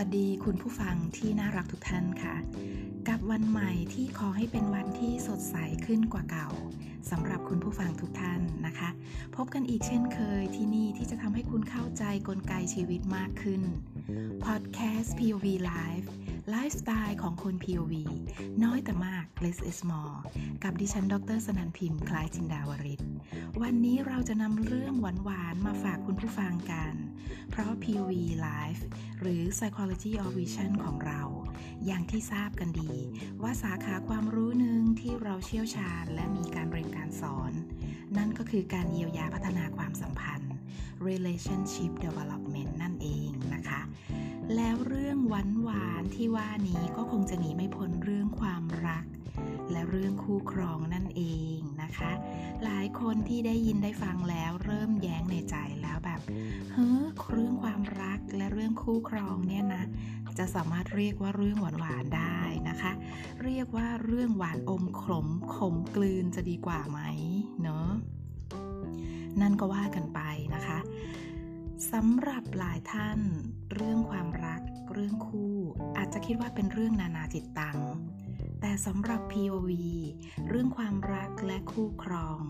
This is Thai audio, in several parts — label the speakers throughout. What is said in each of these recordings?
Speaker 1: วัสดีคุณผู้ฟังที่น่ารักทุกท่านค่ะ กับวันใหม่ที่ขอให้เป็นวันที่สดใสขึ้นกว่าเก่าสำหรับคุณผู้ฟังทุกท่านนะคะ พบกันอีกเช่นเคยที่นี่ที่จะทำให้คุณเข้าใจกลไกชีวิตมากขึ้น Podcast POV Live ไลฟ์สไตล์ของคน POV น้อยแต่มาก less is more กับดิฉัน ดรสนันพิมพ์ คล้ายจินดาวริศวันนี้เราจะนำเรื่องหวานๆ มาฝากคุณผู้ฟังกัน เพราะ POV Live หรือ Psychology of Vision ของเรา อย่างที่ทราบกันดี ว่าสาขาความรู้หนึ่งที่เราเชี่ยวชาญและมีการเรียนการสอน นั่นก็คือการเยียวยาพัฒนาความสัมพันธ์ relationship development แล้วเรื่องหวานหวานที่ว่านี้ก็คงจะหนีไม่พ้นเรื่องความรัก และเรื่องคู่ครองนั่นเองนะคะ หลายคนที่ได้ยินได้ฟังแล้วเริ่มแย้งในใจแล้วแบบเฮ้อเรื่องความรักและเรื่องคู่ครองเนี่ยนะ จะสามารถเรียกว่าเรื่องหวานหวานได้นะคะ เรียกว่าเรื่องหวานอมขมขมกลืนจะดีกว่าไหมเนาะนั่นก็ว่ากันไปนะคะ สำหรับหลายท่าน เรื่องความรัก เรื่องคู่ อาจจะคิดว่าเป็นเรื่องนานาจิตตัง แต่สำหรับ POV เรื่องความรักและคู่ครอง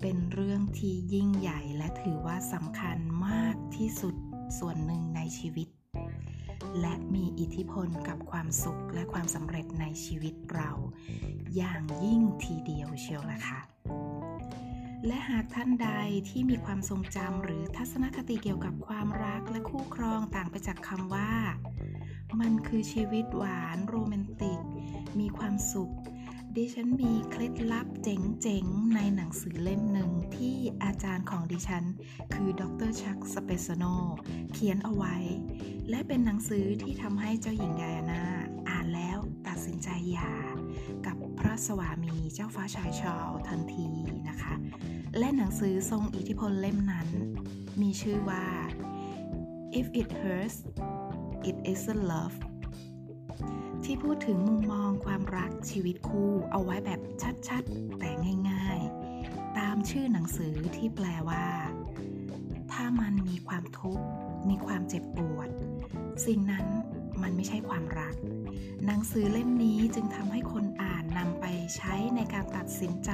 Speaker 1: เป็นเรื่องที่ยิ่งใหญ่และถือว่าสำคัญมากที่สุดส่วนหนึ่งในชีวิต และมีอิทธิพลกับความสุขและความสำเร็จในชีวิตเรา อย่างยิ่งทีเดียวเชียวละค่ะ และหากท่านใดที่มีความทรงจำหรือทัศนคติเกี่ยวกับความรักและคู่ครองต่างไปจากคำว่า มันคือชีวิตหวานโรแมนติก มีความสุข ดิฉันมีเคล็ดลับเจ๋งๆ ในหนังสือเล่มหนึ่งที่อาจารย์ของดิฉัน คือดรชักสเปซโนเขียนเอาไว้ และเป็นหนังสือที่ทำให้เจ้าหญิงไดอาน่าอ่านแล้วตัดสินใจหย่ากับพระสวามีเจ้าฟ้าชายชาลทันทีนะคะ และหนังสือทรงอิทธิพลเล่มนั้น มีชื่อว่า if it hurts it isn't love ที่พูดถึงมุมมองความรักชีวิตคู่เอาไว้แบบชัดๆ แต่ง่ายๆ ตามชื่อหนังสือที่แปลว่า ถ้ามันมีความทุกข์ มีความเจ็บปวด สิ่งนั้นมันไม่ใช่ความรัก หนังสือเล่มนี้จึงทำให้คนอ่าน นำไปใช้ในการตัดสินใจ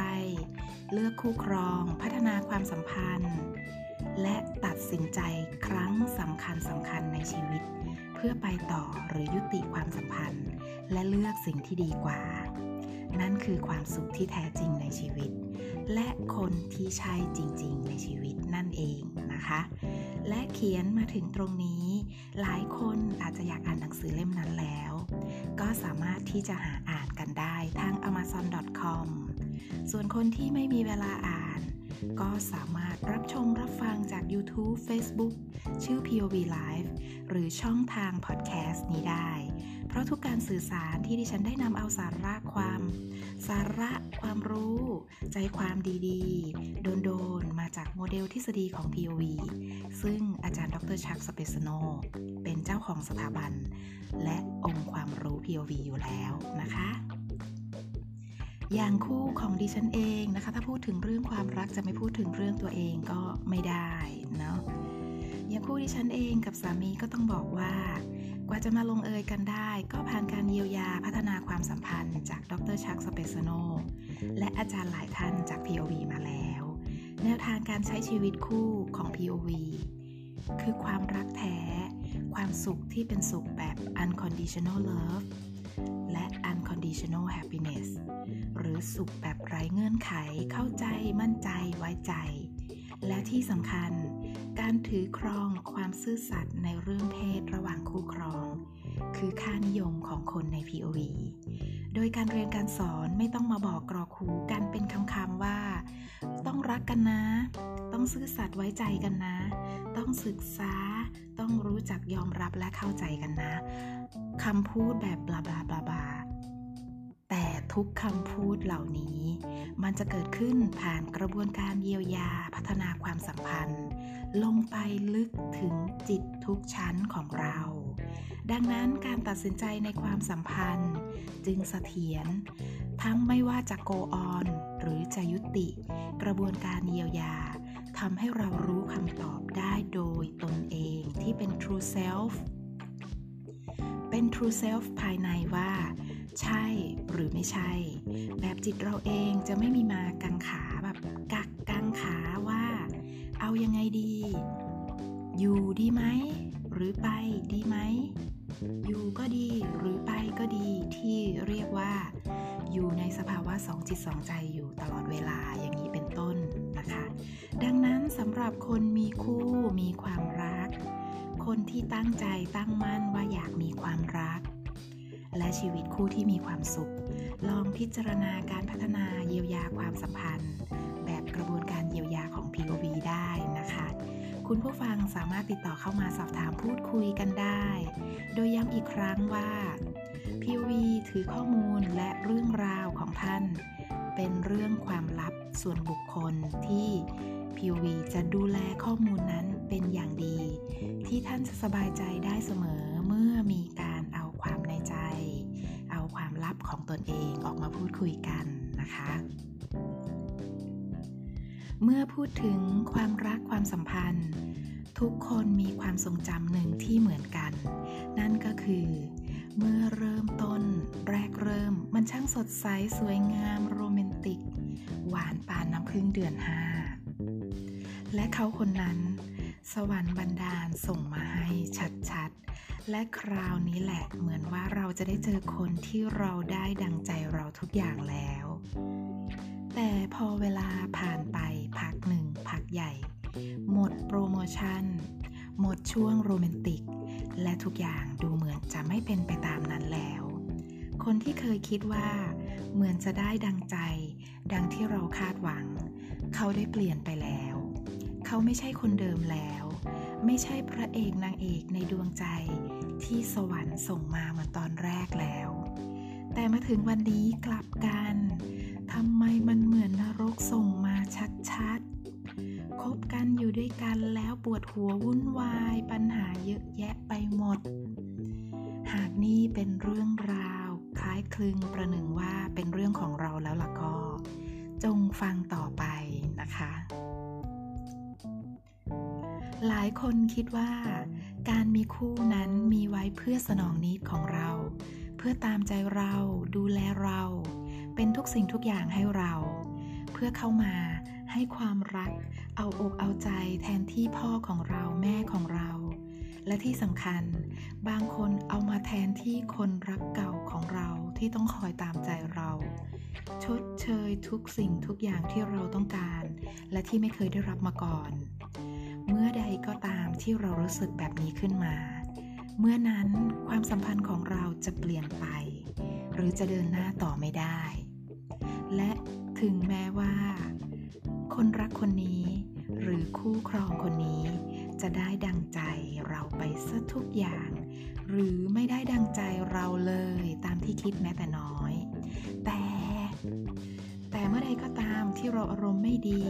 Speaker 1: เลือกคู่ครอง พัฒนาความสัมพันธ์ และตัดสินใจครั้งสำคัญสำคัญในชีวิต เพื่อไปต่อหรือยุติความสัมพันธ์ และเลือกสิ่งที่ดีกว่า นั่นคือความสุขที่แท้จริงในชีวิต และคนที่ใช่จริงๆ ในชีวิตนั่นเองนะคะ และเขียนมาถึงตรงนี้ หลายคนอาจจะอยากอ่านหนังสือเล่มนั้นแล้ว ก็สามารถที่จะหาอ่านกันได้ทาง amazon.com ส่วนคนที่ไม่มีเวลาอ่าน ก็สามารถรับชมรับฟังจาก YouTube Facebook ชื่อ POV Live หรือช่องทางพอดแคสต์นี้ได้ เพราะทุกการสื่อสารที่ดิฉันได้นำเอาสาระความ สาระความรู้ ใจความดีๆ โดน ๆ มาจากโมเดลทฤษฎีของ POV ซึ่งอาจารย์ดรชักสเปซโน เป็นเจ้าของสถาบัน และองค์ความรู้ POV อยู่แล้วนะคะ อย่างคู่ของดิฉันเองนะคะ ถ้าพูดถึงเรื่องความรักจะไม่พูดถึงเรื่องตัวเองก็ไม่ได้เนาะอย่างคู่ดิฉันเองกับสามีก็ต้องบอกว่า กว่าจะมาลงเอยกันได้ ก็ผ่านการเยียวยาพัฒนาความสัมพันธ์ จากดรชักสเปซโนและอาจารย์หลายท่านจาก POV มาแล้ว แนวทางการใช้ชีวิตคู่ของ POV คือความรักแท้ ความสุขที่เป็นสุขแบบ unconditional love และ unconditional happiness หรือสุขแบบไร้เงื่อนไข เข้าใจ มั่นใจ ไว้ใจ และที่สำคัญ การถือครองความซื่อสัตย์ในเรื่องเพศระหว่างคู่ครอง คือค่านิยมของคนใน POV โดยการเรียนการสอนไม่ต้องมาบอกกรอกหูกันเป็นคำๆว่า ต้องรักกันนะ ต้องซื่อสัตย์ไว้ใจกันนะ ต้องศึกษา ต้องรู้จักยอมรับและเข้าใจกันนะคำพูดแบบบลาบลาบลาบลาแต่ทุกคำพูดเหล่านี้ มันจะเกิดขึ้นผ่านกระบวนการเยียวยาพัฒนาความสัมพันธ์ ลงไปลึกถึงจิตทุกชั้นของเรา ดังนั้นการตัดสินใจในความสัมพันธ์ จึงเสถียรทั้งไม่ว่าจะโกออนหรือจะยุติ กระบวนการเยียวยาทำให้เรารู้คำตอบได้โดยตนเองที่เป็น true self เป็น true self ภายในว่า ใช่หรือไม่ใช่ แบบจิตเราเองจะไม่มีมากังขา ยังไงดี อยู่ดีไหม หรือไปดีไหม อยู่ก็ดีหรือไปก็ดีที่เรียกว่า อยู่ในสภาวะสองจิตสองใจอยู่ตลอดเวลาอย่างนี้เป็นต้นนะคะ ดังนั้นสำหรับคนมีคู่มีความรัก คนที่ตั้งใจตั้งมั่นว่าอยากมีความรักและชีวิตคู่ที่มีความสุข ลองพิจารณาการพัฒนาเยียวยาความสัมพันธ์ ระบวนการเยียวยาของ POV ได้นะคะ คุณผู้ฟังสามารถติดต่อเข้ามาสอบถามพูดคุยกันได้ โดยย้ำอีกครั้งว่า POV ถือข้อมูลและเรื่องราวของท่าน เป็นเรื่องความลับส่วนบุคคลที่ POV จะดูแลข้อมูลนั้นเป็นอย่างดี ที่ท่านจะสบายใจได้เสมอเมื่อมีการเอาความในใจ เอาความลับของตนเองออกมาพูดคุยกันนะคะ เมื่อพูดถึงความรักความสัมพันธ์ ทุกคนมีความทรงจำหนึ่งที่เหมือนกัน นั่นก็คือ เมื่อเริ่มต้น แรกเริ่ม มันช่างสดใสสวยงามโรแมนติก หวานปานน้ำพึ่งเดือนห้าและเขาคนนั้น สวรรค์บันดาลส่งมาให้ชัดๆ และคราวนี้แหละเหมือนว่าเราจะได้เจอคนที่เราได้ดังใจเราทุกอย่างแล้ว แต่พอเวลาผ่านไปพักหนึ่งพักใหญ่ หมดโปรโมชั่น หมดช่วงโรแมนติก และทุกอย่างดูเหมือนจะไม่เป็นไปตามนั้นแล้ว คนที่เคยคิดว่า เหมือนจะได้ดังใจ ดังที่เราคาดหวัง เขาได้เปลี่ยนไปแล้ว เขาไม่ใช่คนเดิมแล้ว ไม่ใช่พระเอกนางเอกในดวงใจ ที่สวรรค์ส่งมาเหมือนตอนแรกแล้ว แต่มาถึงวันนี้กลับกัน ทำไมมันเหมือนนรกส่งมาชัดๆ คบกันอยู่ด้วยกันแล้วปวดหัววุ่นวายปัญหาเยอะแยะไปหมด หากนี่เป็นเรื่องราวคล้ายคลึงประหนึ่งว่าเป็นเรื่องของเราแล้วล่ะก็ จงฟังต่อไปนะคะ หลายคนคิดว่า การมีคู่นั้นมีไว้เพื่อสนองนิดของเรา เพื่อตามใจเราดูแลเรา เป็นทุกสิ่งทุกอย่างให้เรา เพื่อเข้ามาให้ความรัก เอาอกเอาใจแทนที่พ่อของเราแม่ของเรา และที่สำคัญ บางคนเอามาแทนที่คนรักเก่าของเราที่ต้องคอยตามใจเรา ชดเชยทุกสิ่งทุกอย่างที่เราต้องการ และที่ไม่เคยได้รับมาก่อน เมื่อใดก็ตามที่เรารู้สึกแบบนี้ขึ้นมา เมื่อนั้นความสัมพันธ์ของเราจะเปลี่ยนไป หรือจะเดินหน้าต่อไม่ได้ ถึงแม้ว่า คนรักคนนี้ หรือคู่ครองคนนี้ จะได้ดังใจเราไปซะทุกอย่าง หรือไม่ได้ดังใจเราเลยตามที่คิดแม้แต่น้อย แต่ แต่เมื่อใดก็ตามที่เราอารมณ์ไม่ดี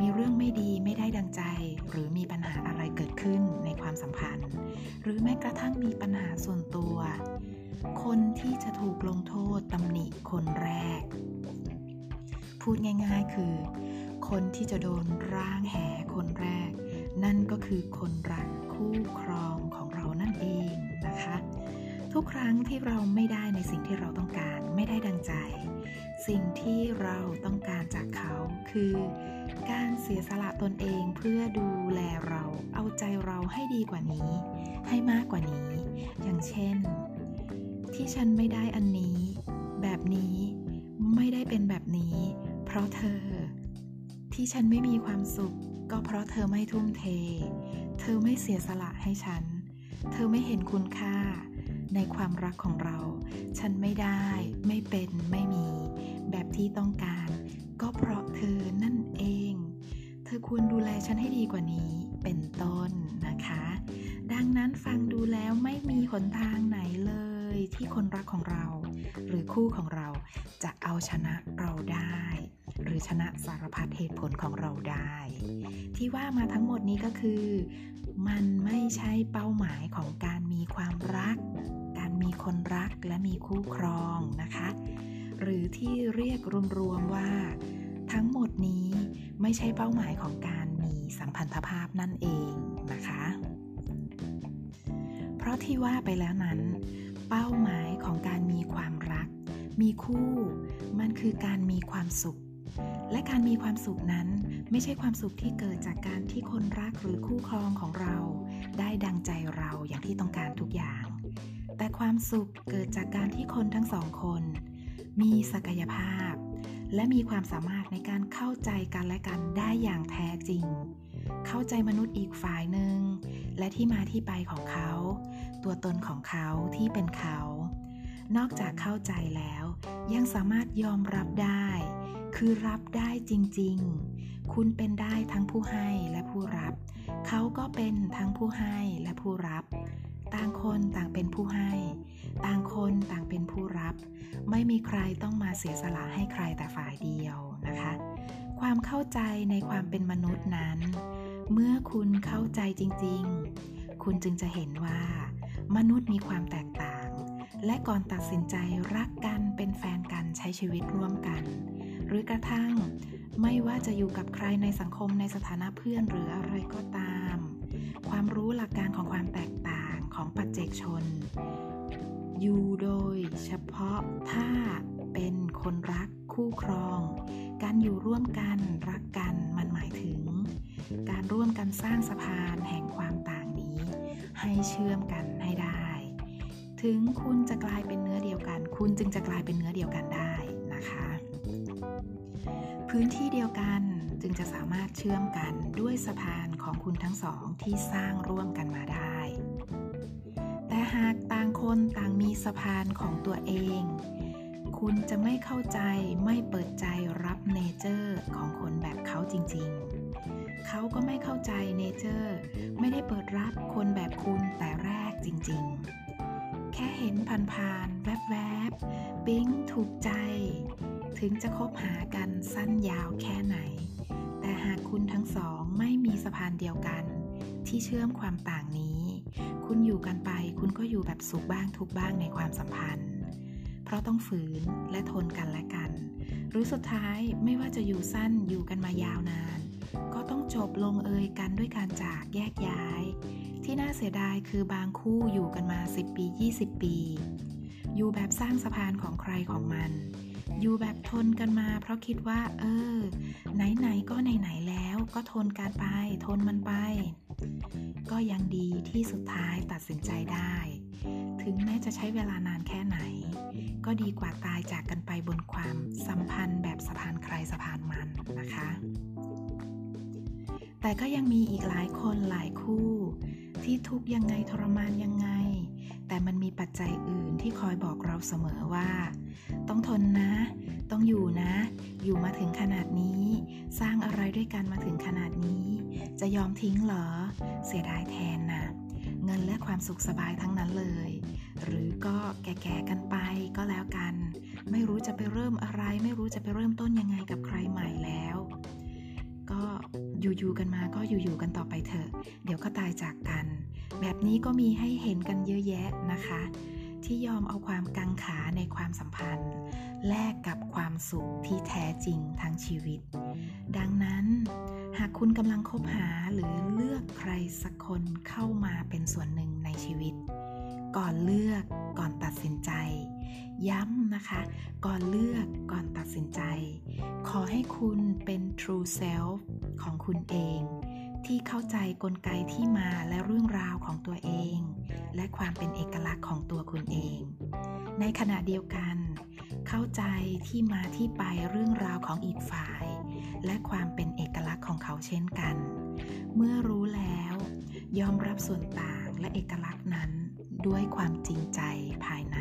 Speaker 1: มีเรื่องไม่ดีไม่ได้ดังใจ หรือมีปัญหาอะไรเกิดขึ้นในความสัมพันธ์ หรือแม้กระทั่งมีปัญหาส่วนตัว คนที่จะถูกลงโทษตำหนิคนแรก พูดง่าย ๆ คือ คนที่จะโดนร่างแห่คนแรก นั่นก็คือคนรักคู่ครองของเรานั่นเองนะคะ ทุกครั้งที่เราไม่ได้ในสิ่งที่เราต้องการไม่ได้ดังใจ สิ่งที่เราต้องการจากเขาคือ การเสียสละตนเองเพื่อดูแลเราเอาใจเราให้ดีกว่านี้ ให้มากกว่านี้ อย่างเช่น ที่ฉันไม่ได้อันนี้ แบบนี้ไม่ได้เป็นแบบนี้ ราะเธอ ที่ฉันไม่มีความสุข ก็เพราะเธอไม่ทุ่มเท เธอไม่เสียสละให้ฉัน เธอไม่เห็นคุณค่า ในความรักของเรา ฉันไม่ได้ ไม่เป็นไม่มี แบบที่ต้องการ ก็เพราะเธอนั่นเอง เธอควรดูแลฉันให้ดีกว่านี้เป็นต้นนะคะ ดังนั้นฟังดูแล้วไม่มีหนทางไหนเลยที่คนรักของเรา หรือคู่ของเราจะเอาชนะเราได้ หรือชนะสารพัดเหตุผลของเราได้ ที่ว่ามาทั้งหมดนี้ก็คือ มันไม่ใช่เป้าหมายของการมีความรัก การมีคนรักและมีคู่ครองนะคะ หรือที่เรียกรวมๆว่า ทั้งหมดนี้ไม่ใช่เป้าหมายของการมีสัมพันธภาพนั่นเองนะคะ เพราะที่ว่าไปแล้วนั้น เป้าหมายของการมีความรักมีคู่ มันคือการมีความสุข และการมีความสุขนั้นไม่ใช่ความสุขที่เกิดจากการที่คนรักหรือคู่ครองของเรา ได้ดังใจเราอย่างที่ต้องการทุกอย่าง แต่ความสุขเกิดจากการที่คนทั้งสองคน มีศักยภาพ และมีความสามารถในการเข้าใจกันและกันได้อย่างแท้จริง เข้าใจมนุษย์อีกฝ่ายหนึ่ง และที่มาที่ไปของเขา ตัวตนของเขาที่เป็นเขา นอกจากเข้าใจแล้ว ยังสามารถยอมรับได้ คือรับได้จริงๆ คุณเป็นได้ทั้งผู้ให้และผู้รับ เขาก็เป็นทั้งผู้ให้และผู้รับ ต่างคนต่างเป็นผู้ให้ ต่างคนต่างเป็นผู้รับ ไม่มีใครต้องมาเสียสละให้ใครแต่ฝ่ายเดียวนะคะ ความเข้าใจในความเป็นมนุษย์นั้น เมื่อคุณเข้าใจจริงๆ คุณจึงจะเห็นว่า มนุษย์มีความแตกต่างและก่อนตัดสินใจรักกันเป็นแฟนกันใช้ชีวิตร่วมกัน รือกระทั่ง ไม่ว่าจะอยู่กับใครในสังคมในสถานะเพื่อนหรืออะไรก็ตาม ความรู้หลักการของความแตกต่างของปัจเจกชน อยู่โดยเฉพาะถ้าเป็นคนรักคู่ครอง การอยู่ร่วมกันรักกันมันหมายถึง การร่วมกันสร้างสะพานแห่งความต่างนี้ ให้เชื่อมกันให้ได้ ถึงคุณจะกลายเป็นเนื้อเดียวกัน คุณจึงจะกลายเป็นเนื้อเดียวกันได้นะคะ พื้นที่เดียวกันจึงจะสามารถเชื่อมกันด้วยสะพานของคุณทั้งสองที่สร้างร่วมกันมาได้ แต่หากต่างคนต่างมีสะพานของตัวเอง คุณจะไม่เข้าใจไม่เปิดใจรับ nature ของคนแบบเขาจริงๆ เขาก็ไม่เข้าใจ nature ไม่ได้เปิดรับคนแบบคุณแต่แรกจริงๆ แค่เห็นผ่านๆแวบๆปิ๊งถูกใจ ถึงจะคบหากันสั้นยาวแค่ไหน แต่หากคุณทั้งสองไม่มีสะพานเดียวกัน ที่เชื่อมความต่างนี้ คุณอยู่กันไปคุณก็อยู่แบบสุขบ้างทุกบ้างในความสัมพันธ์ เพราะต้องฝืนและทนกันและกัน หรือสุดท้ายไม่ว่าจะอยู่สั้นอยู่กันมายาวนาน ก็ต้องจบลงเอยกันด้วยการจากแยกย้าย ที่น่าเสียดายคือบางคู่อยู่กันมา 10 ปี 20 ปี อยู่แบบสร้างสะพานของใครของมัน อยู่แบบทนกันมาเพราะคิดว่า เออ ไหนๆก็ไหนๆแล้วก็ทนกันไป ทนมันไป ก็ยังดีที่สุดท้ายตัดสินใจได้ ถึงแม้จะใช้เวลานานแค่ไหน ก็ดีกว่าตายจากกันไปบนความสัมพันธ์แบบสะพานใครสะพานมันนะคะ แต่ก็ยังมีอีกหลายคนหลายคู่ ที่ทุกยังไงทรมานยังไง แต่มันมีปัจจัยอื่นที่คอยบอกเราเสมอว่า ต้องทนนะ ต้องอยู่นะ อยู่มาถึงขนาดนี้ สร้างอะไรด้วยกันมาถึงขนาดนี้ จะยอมทิ้งเหรอ เสียดายแทนนะเงินและความสุขสบายทั้งนั้นเลย หรือก็แก่ๆกันไปก็แล้วกัน ไม่รู้จะไปเริ่มอะไร ไม่รู้จะไปเริ่มต้นยังไงกับใครใหม่แล้ว ก็อยู่ๆกันมาก็อยู่ๆกันต่อไปเถอะ เดี๋ยวก็ตายจากกัน แบบนี้ก็มีให้เห็นกันเยอะแยะนะคะ ที่ยอมเอาความกังขาในความสัมพันธ์ แลกกับความสุขที่แท้จริงทั้งชีวิต ดังนั้นหากคุณกำลังคบหาหรือเลือกใครสักคนเข้ามาเป็นส่วนหนึ่งในชีวิต ก่อนเลือกก่อนตัดสินใจ ย้ำนะคะ ก่อนเลือกก่อนตัดสินใจ ขอให้คุณเป็น true self ของคุณเอง ที่เข้าใจกลไกที่มาและเรื่องราวของตัวเอง และความเป็นเอกลักษณ์ของตัวคุณเอง ในขณะเดียวกัน เข้าใจที่มาที่ไปเรื่องราวของอีกฝ่าย และความเป็นเอกลักษณ์ของเขาเช่นกัน เมื่อรู้แล้ว ยอมรับส่วนต่างและเอกลักษณ์นั้น ด้วยความจริงใจภายใน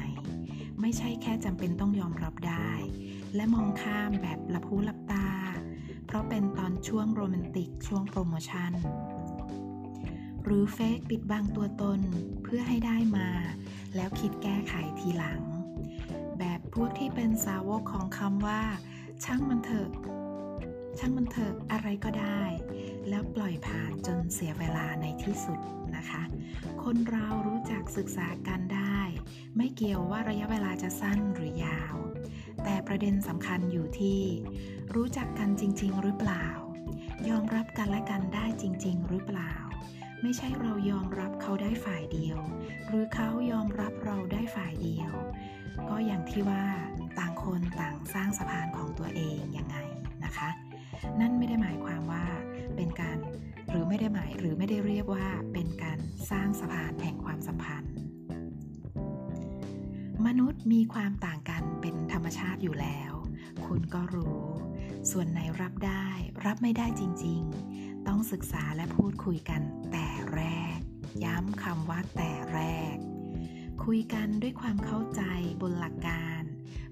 Speaker 1: ไม่ใช่แค่จำเป็นต้องยอมรับได้ และมองข้ามแบบละพูลับตา ราะเป็นตอนช่วงโรแมนติกช่วงโปรโมชั่น หรือเฟกปิดบังตัวตนเพื่อให้ได้มา แล้วคิดแก้ไขทีหลัง แบบพวกที่เป็นสาวกของคำว่า ช่างมันเถอะ ช่างมันเถอะอะไรก็ได้ แล้วปล่อยผ่านจนเสียเวลาในที่สุดนะคะ คนเรารู้จักศึกษากันได้ ไม่เกี่ยวว่าระยะเวลาจะสั้นหรือยาว แต่ประเด็นสำคัญอยู่ที่ รู้จักกันจริง ๆ หรือเปล่า ยอมรับกันและกันได้จริง ๆ หรือเปล่า ไม่ใช่เรายอมรับเขาได้ฝ่ายเดียว หรือเขายอมรับเราได้ฝ่ายเดียว ก็อย่างที่ว่าต่างคนต่างสร้างสะพานของตัวเองยังไงนะคะ นั่นไม่ได้หมายความว่าเป็นการหรือไม่ได้หมายหรือไม่ได้เรียกว่าเป็นการสร้างสะพานแห่งความสัมพันธ์ มนุษย์มีความต่างกันเป็นธรรมชาติอยู่แล้ว คุณก็รู้ ส่วนไหนรับได้ รับไม่ได้จริง ๆ ต้องศึกษาและพูดคุยกันแต่แรก ย้ำคำว่าแต่แรก คุยกันด้วยความเข้าใจบนหลักการ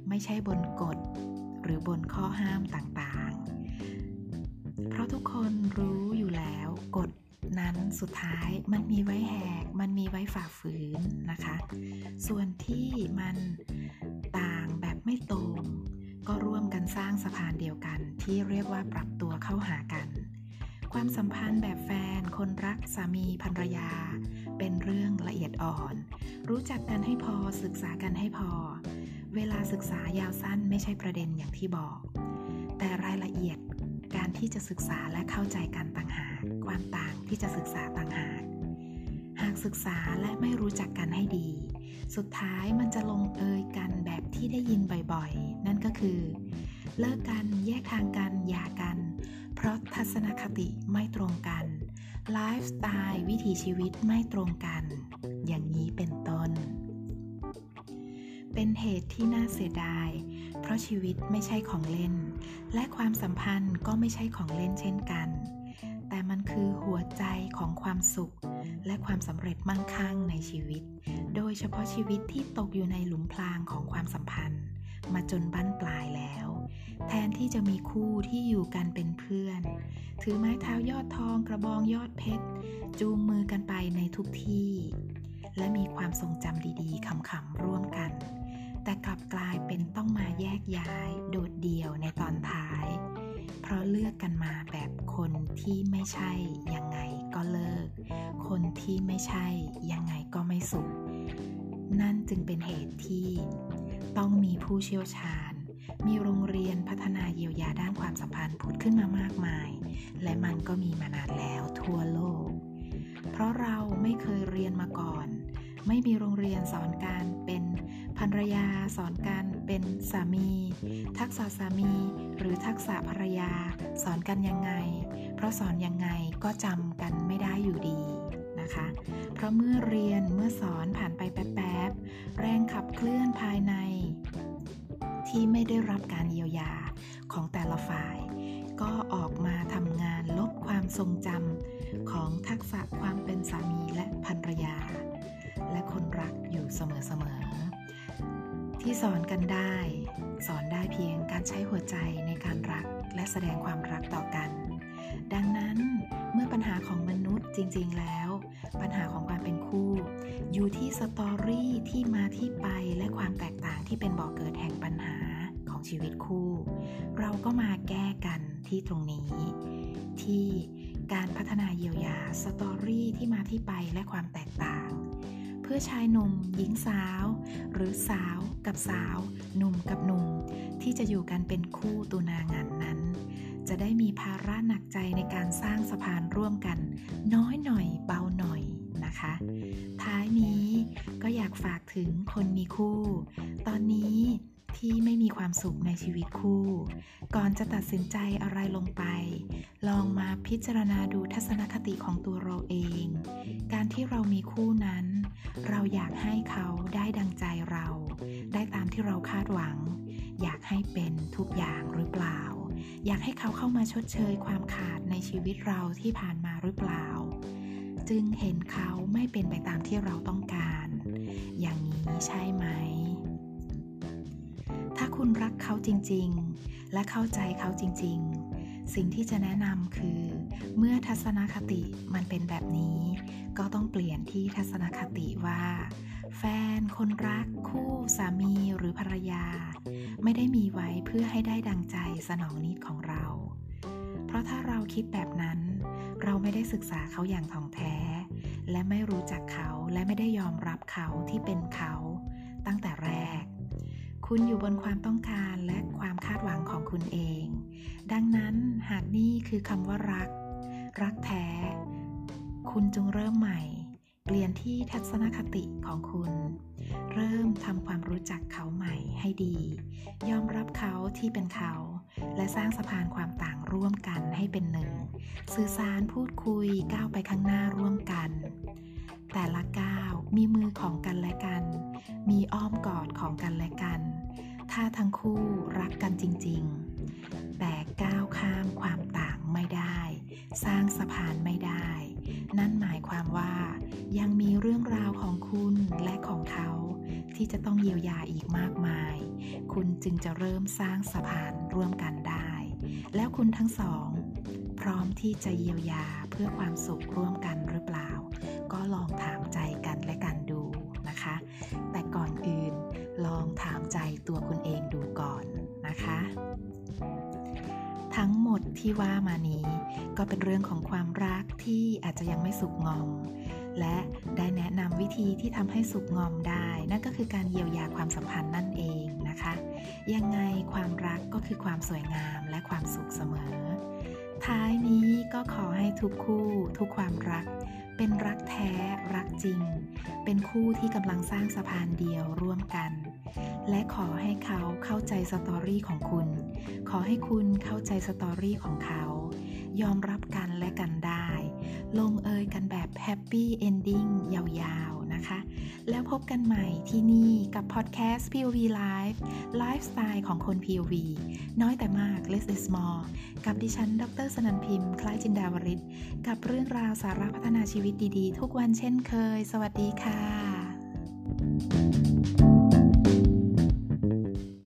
Speaker 1: ไม่ใช่บนกฎ หรือบนข้อห้ามต่างๆ เพราะทุกคนรู้ สุดท้ายมันมีไว้แหก มันมีไว้ฝ่าฝืนนะคะ ส่วนที่มันต่างแบบไม่ตรง ก็ร่วมกันสร้างสะพานเดียวกัน ที่เรียกว่าปรับตัวเข้าหากัน ความสัมพันธ์แบบแฟน คนรักสามีภรรยา เป็นเรื่องละเอียดอ่อน รู้จักกันให้พอศึกษากันให้พอ เวลาศึกษายาวสั้นไม่ใช่ประเด็นอย่างที่บอก แต่รายละเอียด ที่จะศึกษาและเข้าใจกันต่างหากความต่างที่จะศึกษาต่างหาก หากศึกษาและไม่รู้จักกันให้ดี สุดท้ายมันจะลงเอยกันแบบที่ได้ยินบ่อยๆ นั่นก็คือ เลิกกันแยกทางกันหย่ากัน เพราะทัศนคติไม่ตรงกันไลฟ์สไตล์วิถีชีวิตไม่ตรงกัน อย่างนี้เป็นต้น เป็นเหตุที่น่าเสียดาย เพราะชีวิตไม่ใช่ของเล่น และความสัมพันธ์ก็ไม่ใช่ของเล่นเช่นกัน แต่มันคือหัวใจของความสุข และความสำเร็จมั่งคั่งในชีวิต โดยเฉพาะชีวิตที่ตกอยู่ในหลุมพรางของความสัมพันธ์ มาจนบั้นปลายแล้ว แทนที่จะมีคู่ที่อยู่กันเป็นเพื่อน ถือไม้เท้ายอดทองกระบองยอดเพชรจูงมือกันไปในทุกที่ และมีความทรงจำดีๆขำๆร่วม ไม่ใช่ ยังไงก็เลิก คนที่ไม่ใช่ ยังไงก็ไม่สุข นั่นจึงเป็นเหตุที่ ต้องมีผู้เชี่ยวชาญ มีโรงเรียนพัฒนาเยียวยาด้านความสัมพันธ์ผุดขึ้นมามากมาย และมันก็มีมานานแล้วทั่วโลก เพราะเราไม่เคยเรียนมาก่อน ไม่มีโรงเรียนสอนการเป็น ภรรยาสอนการเป็นสามี ทักษะสามี หรือทักษะภรรยา สอนกันยังไง เพราะสอนยังไงก็จำกันไม่ได้อยู่ดีนะคะ เพราะเมื่อเรียนเมื่อสอนผ่านไปแป๊บๆแรงขับเคลื่อนภายใน ที่ไม่ได้รับการเยียวยาของแต่ละฝ่าย ก็ออกมาทำงานลบความทรงจำของทักษะความเป็นสามีและภรรยา และคนรักอยู่เสมอๆ ที่สอนกันได้ สอนได้เพียงการใช้หัวใจในการรักและแสดงความรักต่อกัน ดังนั้นเมื่อปัญหาของมนุษย์จริง ๆ แล้ว ปัญหาของความเป็นคู่ อยู่ที่สตอรี่ที่มาที่ไปและความแตกต่างที่เป็นบ่อกเกิดแห่งปัญหาของชีวิตคู่ เราก็มาแก้กันที่ตรงนี้ ที่การพัฒนาเยียวยาสตอรี่ที่มาที่ไปและความแตกต่าง พื่อชายหนุ่ม หญิงสาว หรือสาวกับสาว หนุ่มกับหนุ่ม ที่จะอยู่กันเป็นคู่ตัวนางานนั้น จะได้มีภาระหนักใจในการสร้างสะพานร่วมกัน น้อยหน่อยเบาหน่อยนะคะ ท้ายนี้ก็อยากฝากถึงคนมีคู่ ตอนนี้ ที่ไม่มีความสุขในชีวิตคู่ ก่อนจะตัดสินใจอะไรลงไป ลองมาพิจารณาดูทัศนคติของตัวเราเอง การที่เรามีคู่นั้น เราอยากให้เขาได้ดังใจเรา ได้ตามที่เราคาดหวัง อยากให้เป็นทุกอย่างหรือเปล่า อยากให้เขาเข้ามาชดเชยความขาดในชีวิตเราที่ผ่านมาหรือเปล่า จึงเห็นเขาไม่เป็นไปตามที่เราต้องการ อย่างนี้ใช่ไหม คุณรักเขาจริงๆ และเข้าใจเขาจริงๆ สิ่งที่จะแนะนำคือ เมื่อทัศนคติมันเป็นแบบนี้ ก็ต้องเปลี่ยนที่ทัศนคติว่า แฟนคนรักคู่สามีหรือภรรยา ไม่ได้มีไว้เพื่อให้ได้ดังใจสนองนิดของเรา เพราะถ้าเราคิดแบบนั้น เราไม่ได้ศึกษาเขาอย่างถ่องแท้ และไม่รู้จักเขาและไม่ได้ยอมรับเขาที่เป็นเขา คุณอยู่บนความต้องการและความคาดหวังของคุณเอง ดังนั้นหากนี่คือคำว่ารัก รักแท้ คุณจงเริ่มใหม่ เปลี่ยนที่ทัศนคติของคุณ เริ่มทำความรู้จักเขาใหม่ให้ดี ยอมรับเขาที่เป็นเขา และสร้างสะพานความต่างร่วมกันให้เป็นหนึ่ง สื่อสารพูดคุยก้าวไปข้างหน้าร่วมกัน แต่ละก้าวมีมือของกันและกัน มีอ้อมกอดของกันและกัน ถ้าทั้งคู่รักกันจริงๆ แต่ก้าวข้ามความต่างไม่ได้ สร้างสะพานไม่ได้ นั่นหมายความว่ายังมีเรื่องราวของคุณและของเขา ที่จะต้องเยียวยาอีกมากมาย คุณจึงจะเริ่มสร้างสะพานร่วมกันได้ แล้วคุณทั้งสอง พร้อมที่จะเยียวยาเพื่อความสุขร่วมกันหรือเปล่า ก็ลองถามใจกันและกันดูนะคะ แต่ก่อนอื่น ลองถามใจตัวคุณเองดูก่อนนะคะ ทั้งหมดที่ว่ามานี้ก็เป็นเรื่องของความรักที่อาจจะยังไม่สุกงอม และได้แนะนำวิธีที่ทำให้สุกงอมได้ นั่นก็คือการเยียวยาความสัมพันธ์นั่นเองนะคะ ยังไงความรักก็คือความสวยงามและความสุขเสมอ ท้ายนี้ก็ขอให้ทุกคู่ทุกความรักเป็นรักแท้ รักจริง เป็นคู่ที่กำลังสร้างสะพานเดียวร่วมกัน และขอให้เขาเข้าใจ story ของคุณ ขอให้คุณเข้าใจ story ของเขา ยอมรับกันและกันได้ ลงเอยกันแบบ happy ending ยาวๆนะคะ แล้วพบกันใหม่ที่นี่กับพอดแคสต์ POV Live ไลฟ์สไตล์ของคน POV น้อยแต่มาก less is more กับดิฉัน ดรสนันพิมพ์ คล้ายจินดาวริศกับเรื่องราวสาระพัฒนาชีวิตดีๆ ทุกวันเช่นเคย สวัสดีค่ะ